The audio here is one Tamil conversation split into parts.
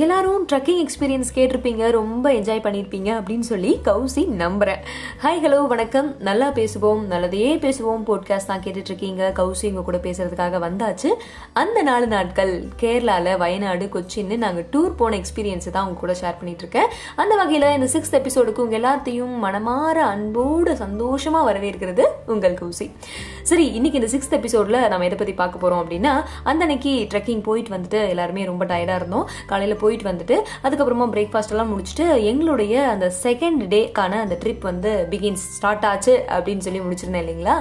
எல்லாரும் ட்ரக்கிங் எக்ஸ்பீரியன்ஸ் கேட்டிருப்பீங்க ரொம்ப என்ஜாய் பண்ணியிருப்பீங்க அப்படின்னு சொல்லி கௌசி நம்புறேன். ஹாய் ஹலோ வணக்கம். நல்லா பேசுவோம் நல்லதையே பேசுவோம் போட்காஸ்ட் தான் கேட்டுட்ருக்கீங்க கௌசி உங்கள் கூட பேசுறதுக்காக வந்தாச்சு. அந்த நாலு நாட்கள் கேரளாவில் வயநாடு கொச்சின்னு நாங்கள் டூர் போன எக்ஸ்பீரியன்ஸை தான் உங்க கூட ஷேர் பண்ணிகிட்ருக்கேன் அந்த வகையில் இந்த சிக்ஸ்த் எபிசோடுக்கு உங்கள் எல்லாத்தையும் மனமாற அன்போடு சந்தோஷமாக வரவேற்கிறது உங்கள் கௌசி. சரி இன்னைக்கு இந்த சிக்ஸ்த் எபிசோடில் நம்ம எதை பற்றி பார்க்க போகிறோம் அப்படின்னா அந்த அன்னைக்கு ட்ரெக்கிங் போயிட்டு வந்துட்டு எல்லாருமே ரொம்ப டயர்டாக இருந்தோம். காலையில் போயிட்டு வந்துட்டு அதுக்கப்புறமா பிரேக்ஃபாஸ்ட் எல்லாம் முடிச்சுட்டு எங்களுடைய அந்த செகண்ட் டேக்கான அந்த ட்ரிப் வந்து பிகின்ஸ் ஸ்டார்ட் ஆச்சு அப்படின்னு சொல்லி முடிச்சிருந்தேன் இல்லைங்களா?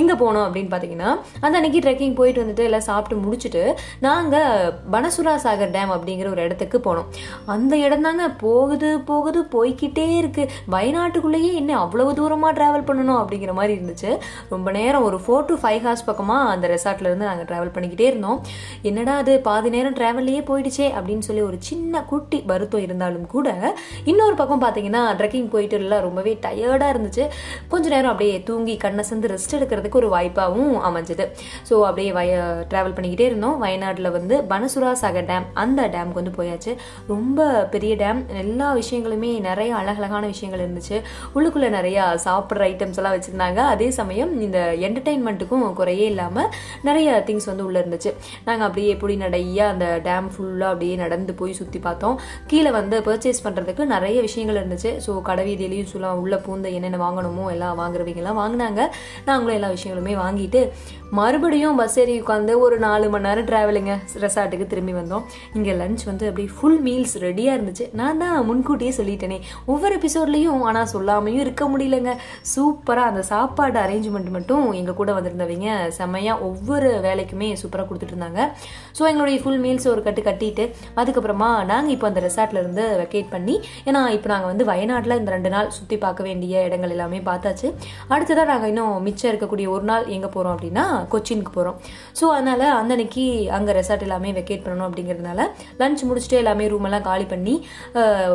இங்கே போனோம் அப்படின்னு பார்த்தீங்கன்னா அந்த அன்னைக்கு ட்ரெக்கிங் போயிட்டு வந்துட்டு எல்லாம் சாப்பிட்டு முடிச்சுட்டு நாங்கள் பனசுரா சாகர் டேம் அப்படிங்கிற ஒரு இடத்துக்கு போனோம். அந்த இடம் தாங்க போகுது போகுது போய்க்கிட்டே இருக்கு. வயநாட்டுக்குள்ளேயே என்ன அவ்வளவு தூரமாக ட்ராவல் பண்ணணும் அப்படிங்கிற மாதிரி இருந்துச்சு. ரொம்ப நேரம் ஒரு ஃபோர் டு ஃபைவ் ஹார்ஸ் பக்கமாக அந்த ரெசார்ட்லேருந்து நாங்கள் ட்ராவல் பண்ணிக்கிட்டே இருந்தோம். என்னடா அது பாதி நேரம் ட்ராவல்லையே போயிடுச்சே அப்படின்னு சொல்லி ஒரு சின்ன குட்டி வருத்தம் இருந்தாலும் கூட இன்னொரு பக்கம் பார்த்தீங்கன்னா ட்ரெக்கிங் போயிட்டு எல்லாம் ரொம்பவே டயர்டாக இருந்துச்சு. கொஞ்ச நேரம் அப்படியே தூங்கி கண்ணை சந்து ரெஸ்ட் எடுக்கிறதுக்கு ஒரு வாய்ப்பாகவும் அமைஞ்சது. ஸோ அப்படியே வய ட்ராவல் பண்ணிக்கிட்டே இருந்தோம். வயநாட்டில் வந்து பனசுரா சாகர் டேம் அந்த டேமுக்கு வந்து போயாச்சு. ரொம்ப பெரிய டேம் எல்லா விஷயங்களுமே நிறைய அழகழகான விஷயங்கள் இருந்துச்சு. உள்ளுக்குள்ளே நிறையா சாப்பிட்ற ஐட்டம்ஸ் எல்லாம் வச்சுருந்தாங்க. அதே சமயம் இந்த என்டர்டெயின்மெண்ட்டுக்கும் குறையே இல்லாமல் நிறைய திங்ஸ் வந்து உள்ளே இருந்துச்சு. நாங்கள் அப்படியே எப்படி நடையா அந்த டேம் ஃபுல்லாக அப்படியே நடந்து போய் சுற்றி பார்த்தோம். கீழே வந்து பர்ச்சேஸ் பண்ணுறதுக்கு நிறைய விஷயங்கள் இருந்துச்சு. ஸோ கடை வீதியிலையும் சொல்லலாம் உள்ளே பூந்த என்னென்ன வாங்கணுமோ எல்லாம் வாங்குறவங்கெல்லாம் வாங்கினாங்க. நாங்களும் எல்லா விஷயங்களுமே வாங்கிட்டு மறுபடியும் பஸ் ஏறி உட்காந்து ஒரு நாலு மணி நேரம் ட்ராவலுங்க ரெசார்ட்டுக்கு திரும்பி வந்தோம். இங்கே லஞ்ச் வந்து அப்படியே ஃபுல் மீல்ஸ் ரெடியாக இருந்துச்சு. நான் தான் முன்கூட்டியே சொல்லிட்டேனே. ஒவ்வொரு எபிசோட்லேயும் ஆனால் சொல்லாமையும் இருக்க முடியலங்க. சூப்பராக அந்த சாப்பாடு அரேஞ்ச்மெண்ட் மட்டும் எங்கள் கூட வந்திருந்தவங்க செம்மையாக ஒவ்வொரு வேலைக்குமே சூப்பராக கொடுத்துட்டு இருந்தாங்க. ஸோ எங்களுடைய ஃபுல் மீல்ஸ் ஒரு கட்டு கட்டிட்டு அதுக்கப்புறமா நாங்கள் இப்போ அந்த ரெசார்ட்ல இருந்து வெக்கேட் பண்ணி ஏன்னா இப்போ நாங்கள் வந்து வயநாட்டில் இந்த ரெண்டு நாள் சுற்றி பார்க்க வேண்டிய இடங்கள் எல்லாமே பார்த்தாச்சு. அடுத்ததாக நாங்கள் இன்னும் மிச்சம் இருக்கக்கூடிய ஒரு நாள் எங்கே போகிறோம் அப்படின்னா கொச்சினுக்கு போகிறோம் ஸோ அதனால் அந்தன்னைக்கு அங்கே ரெசார்ட் எல்லாமே வெக்கேட் பண்ணணும் அப்படிங்கிறதுனால லஞ்ச் முடிச்சுட்டு எல்லாமே ரூம் எல்லாம் காலி பண்ணி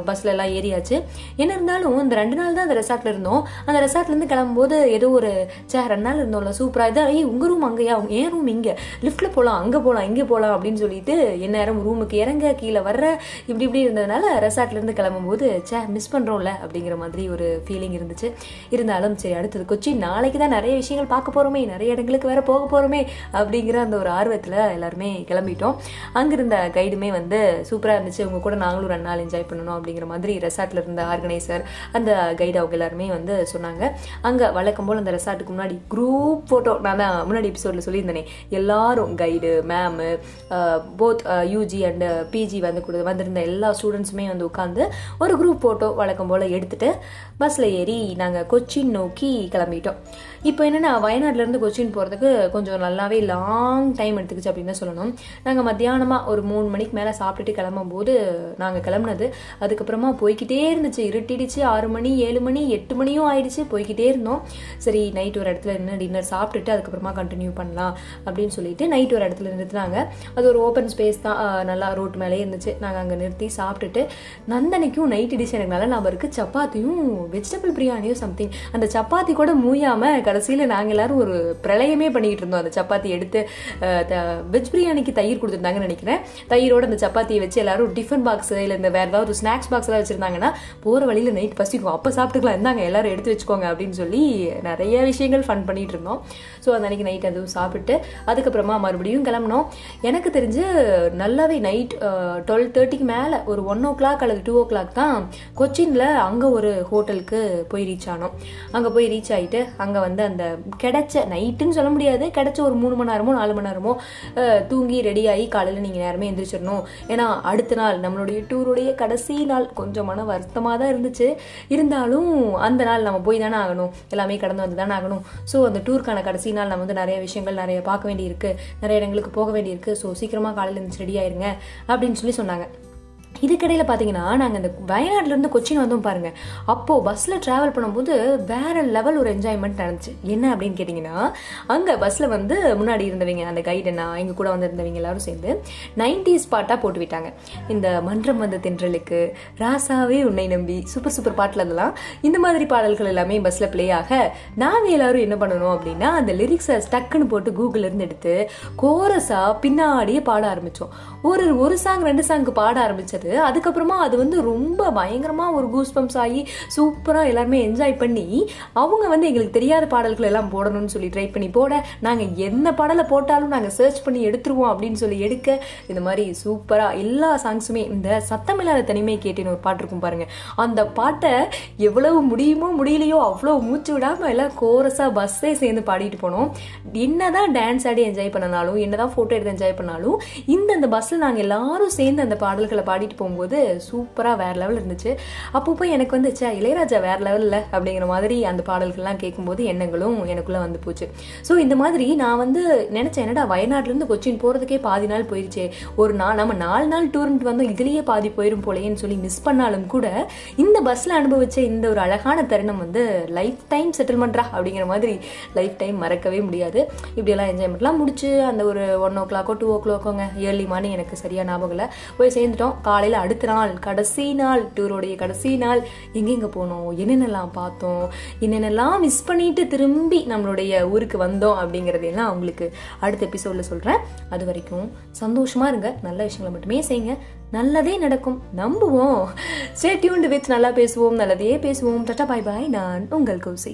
பஸ்ல எல்லாம் ஏறியாச்சு. என்ன இருந்தாலும் இந்த ரெண்டு நாள் தான் அந்த ரெசார்ட்ல இருந்தோம். அந்த ரெசார்ட்லேருந்து கிளம்பும்போது ஏதோ ஒரு சே ரெண்டு நாள் இருந்தோம்ல சூப்பராக இதாக ஏய் உங்கள் ரூம் அங்கேயா? என் ரூம் இங்கே? லிஃப்ட்டில் போகலாம் அங்கே போகலாம் இங்கே போகலாம் அப்படின்னு சொல்லிட்டு என் நேரம் ரூமுக்கு இறங்க கீழே வர வர்ற இப்படி இப்படி இருந்ததுனால ரெசார்ட்லேருந்து கிளம்பும்போது சே மிஸ் பண்ணுறோம்ல அப்படிங்கிற மாதிரி ஒரு ஃபீலிங் இருந்துச்சு. இருந்தாலும் சரி அடுத்தது கொச்சி நாளைக்கு தான் நிறைய விஷயங்கள் பார்க்க போகிறோமே நிறைய இடங்களுக்கு வேற போக போகிறோமே அப்படிங்கிற அந்த ஒரு ஆர்வத்தில் எல்லாருமே கிளம்பிட்டோம். அங்கிருந்த கைடுமே வந்து சூப்பராக இருந்துச்சு. உங்கள் கூட நாங்களும் ரெண்டு நாள் என்ஜாய் பண்ணணும் அப்படிங்கிற மாதிரி ரெசார்ட்ல இருந்த ஆர்கனைசர் அந்த கைடு அவங்க எல்லாருமே வந்து சொன்னாங்க. அங்கே வழக்கம் போல் அந்த ரெசார்ட்டுக்கு முன்னாடி குரூப் ஃபோட்டோ நான் தான் முன்னாடி எபிசோடில் சொல்லியிருந்தேனே எல்லாரும் guide ma'am both UG and PG வந்து கூட வந்திருந்த எல்லா ஸ்டூடெண்ட்ஸுமே வந்து உட்காந்து ஒரு குரூப் ஃபோட்டோ வழக்கம் போல் எடுத்துட்டு பஸ்ஸில் ஏறி நாங்கள் கொச்சின் நோக்கி கிளம்பிட்டோம். இப்போ என்னென்னா வயநாட்டிலேருந்து கொச்சின் போகிறதுக்கு கொஞ்சம் நல்லாவே லாங் டைம் எடுத்துக்கிச்சு அப்படின்னு தான் சொல்லணும். நாங்கள் மத்தியானமாக ஒரு மூணு மணிக்கு மேலே சாப்பிட்டுட்டு கிளம்பும்போது நாங்கள் கிளம்புனது. அதுக்கப்புறமா போய்கிட்டே இருந்துச்சு. இருட்டிடுச்சு. ஆறு மணி ஏழு மணி எட்டு மணியும் ஆயிடுச்சு. போய்கிட்டே இருந்தோம். சரி நைட் ஒரு இடத்துல நின்று டின்னர் சாப்பிட்டுட்டு அதுக்கப்புறமா கண்டினியூ பண்ணலாம் அப்படின்னு சொல்லிட்டு நைட் ஒரு இடத்துல நிறுத்தினாங்க. அது ஒரு ஓப்பன் ஸ்பேஸ் தான். நல்லா ரோட் மேலே இருந்துச்சு. நாங்கள் அங்கே நிறுத்தி சாப்பிட்டுட்டு நந்தனைக்கும் நைட் டிஷ் எனக்கு நல்லா ஞாபகம் இருக்குது சப்பாத்தியும் வெஜிடபிள் பிரியாணியும் சம்திங் அந்த சப்பாத்தி கூட மூயாமல் கடைசியில் நாங்கள் எல்லாரும் ஒரு பிரளயமே பண்ணிக்கிட்டு இருந்தோம். அந்த சப்பாத்தி எடுத்து வெஜ் பிரியாணிக்கு தயிர் கொடுத்துருந்தாங்கன்னு நினைக்கிறேன். தயிரோட அந்த சப்பாத்தியை வச்சு எல்லாரும் டிஃபன் பாக்ஸ் இல்லை இந்த வேறு ஏதாவது ஒரு ஸ்நாக்ஸ் பாக்ஸ் எல்லாம் வச்சுருந்தாங்கன்னா போகிற வழியில் நைட் பசிக்கும் அப்போ சாப்பிட்டுக்கலாம். இருந்தாங்க எல்லாரும் எடுத்து வச்சுக்கோங்க அப்படின்னு சொல்லி நிறைய விஷயங்கள் ஃபன் பண்ணிட்டு இருந்தோம். ஸோ அந்த அன்னைக்கு நைட் அதுவும் சாப்பிட்டு அதுக்கப்புறமா மறுபடியும் கிளம்பினோம். எனக்கு தெரிஞ்சு நல்லாவே நைட் டுவெல் தேர்ட்டிக்கு மேலே ஒரு ஒன் ஓ கிளாக் அல்லது டூ ஓ கிளாக் தான் கொச்சினில் அங்கே ஒரு ஹோட்டலுக்கு போய் ரீச் ஆனோம். அங்கே போய் ரீச் ஆகிட்டு அங்கே வந்து அந்த கிடைச்ச நைட்டுன்னு சொல்ல முடியாது. கிடைச்ச ஒரு மூணு மணி நேரமோ நாலு மணி நேரமோ தூங்கி ரெடி ஆகி காலையில் நீங்கள் நேரமே எந்திரிச்சிடணும் ஏன்னா அடுத்த நாள் நம்மளுடைய டூருடைய கடைசி நாள் கொஞ்சம் மன வருத்தமாக தான் இருந்துச்சு. இருந்தாலும் அந்த நாள் நம்ம போய் தானே ஆகணும். எல்லாமே கடந்து வந்து தானே ஆகணும். ஸோ அந்த டூருக்கான கடைசி நாள் நம்ம வந்து நிறைய விஷயங்கள் நிறைய பார்க்க வேண்டியிருக்கு. நிறைய இடங்களுக்கு போக வேண்டியிருக்கு. ஸோ சீக்கிரமாக காலையில் இருந்துச்சு ரெடி ஆயிருங்க அப்படின்னு சொல்லி சொன்னாங்க. இதுக்கிடையில் பார்த்தீங்கன்னா நாங்கள் இந்த வயநாட்டிலேருந்து கொச்சின் வந்தோம் பாருங்கள் அப்போது பஸ்ஸில் ட்ராவல் பண்ணும்போது வேற லெவல் ஒரு என்ஜாய்மெண்ட் நடந்துச்சு. என்ன அப்படின்னு கேட்டிங்கன்னா அங்கே பஸ்ஸில் வந்து முன்னாடி இருந்தவங்க அந்த கைடுனா எங்கள் கூட வந்திருந்தவங்க எல்லாரும் சேர்ந்து நைன்டிஸ் பாட்டாக போட்டு விட்டாங்க. இந்த மன்றம் வந்த தென்றலுக்கு ராசாவே உன்னை நம்பி சூப்பர் சூப்பர் பாட்டில் இதெல்லாம் இந்த மாதிரி பாடல்கள் எல்லாமே பஸ்ஸில் ப்ளே ஆக நாங்கள் எல்லோரும் என்ன பண்ணணும் அப்படின்னா அந்த லிரிக்ஸை டக்குன்னு போட்டு கூகுளிலேருந்து எடுத்து கோரஸாக பின்னாடியே பாட ஆரம்பித்தோம் ஒரு ஒரு சாங் ரெண்டு சாங்க்கு பாட ஆரம்பித்தது போது அதுக்கப்புறமா அது வந்து ரொம்ப பயங்கரமாக ஒரு கூஸ் பம்ப்ஸ் ஆகி சூப்பராக எல்லாருமே என்ஜாய் பண்ணி அவங்க வந்து எங்களுக்கு தெரியாத பாடல்கள் எல்லாம் போடணும்னு சொல்லி ட்ரை பண்ணி போட நாங்கள் என்ன பாடலை போட்டாலும் நாங்கள் சர்ச் பண்ணி எடுத்துருவோம் அப்படின்னு சொல்லி எடுக்க இந்த மாதிரி சூப்பராக எல்லா சாங்ஸுமே இந்த சத்தமில்லாத தனிமை கேட்டேன்னு ஒரு பாட்டு இருக்கும் பாருங்கள் அந்த பாட்டை எவ்வளவு முடியுமோ முடியலையோ அவ்வளோ மூச்சு விடாமல் எல்லாம் கோரஸாக பஸ்ஸே சேர்ந்து பாடிட்டு போனோம். என்னதான் டான்ஸ் ஆடி என்ஜாய் பண்ணனாலும் என்னதான் ஃபோட்டோ எடுத்து என்ஜாய் பண்ணாலும் இந்த அந்த பஸ்ஸில் நாங்கள் எல்லாரும் சேர்ந்து அந்த பாடல்களை பாடிட்டு போகும்போது சூப்பராக வேற லெவல் இருந்துச்சு. அப்போ போய் எனக்கு வந்து சே இளையராஜா வேற லெவலில் அப்படிங்கிற மாதிரி அந்த பாடல்கள்லாம் கேட்கும்போது எண்ணங்களும் எனக்குள்ளே வந்து போச்சு. ஸோ இந்த மாதிரி நான் வந்து நினச்சேன் என்னடா வயநாட்டிலேருந்து கொச்சின் போகிறதுக்கே பாதி நாள் போயிடுச்சே ஒரு நாள் நம்ம நாலு நாள் டூர்ன்ட்டு வந்தோம் இதுலேயே பாதி போயிடும் போலேன்னு சொல்லி மிஸ் பண்ணாலும் கூட இந்த பஸ்ஸில் அனுபவிச்ச இந்த ஒரு அழகான தருணம் வந்து லைஃப் டைம் செட்டில்மெண்ட்ரா அப்படிங்கிற மாதிரி லைஃப் டைம் மறக்கவே முடியாது. இப்படியெல்லாம் என்ஜாய்மெண்ட்லாம் முடிச்சு அந்த ஒரு ஒன் ஓ கிளாக்கோ டூ ஓ கிளாக்கோங்க ஏர்லி மார்னிங் எனக்கு சரியாக ஞாபகம் இல்லை. போய் சேர்ந்துட்டோம். காலையில் அடுத்த நாள் கடைசி நாள் டூரோடைய கடைசி நாள் எங்கெங்கே போனோம் என்னென்னலாம் பார்த்தோம் என்னென்னலாம் மிஸ் பண்ணிட்டு திரும்பி நம்மளுடைய ஊருக்கு வந்தோம் அப்படிங்கிறதெல்லாம் உங்களுக்கு அடுத்த எபிசோடில் சொல்கிறேன் அது வரைக்கும் சந்தோஷமாக இருங்க நல்ல விஷயங்களை மட்டுமே செய்யுங்க. நல்லதே நடக்கும் நம்புவோம். ஸ்டே டியூன்டு வித் நல்லா பேசுவோம் நல்லதே பேசுவோம். டட்டா பாய் பாய் நான் உங்கள் கௌசி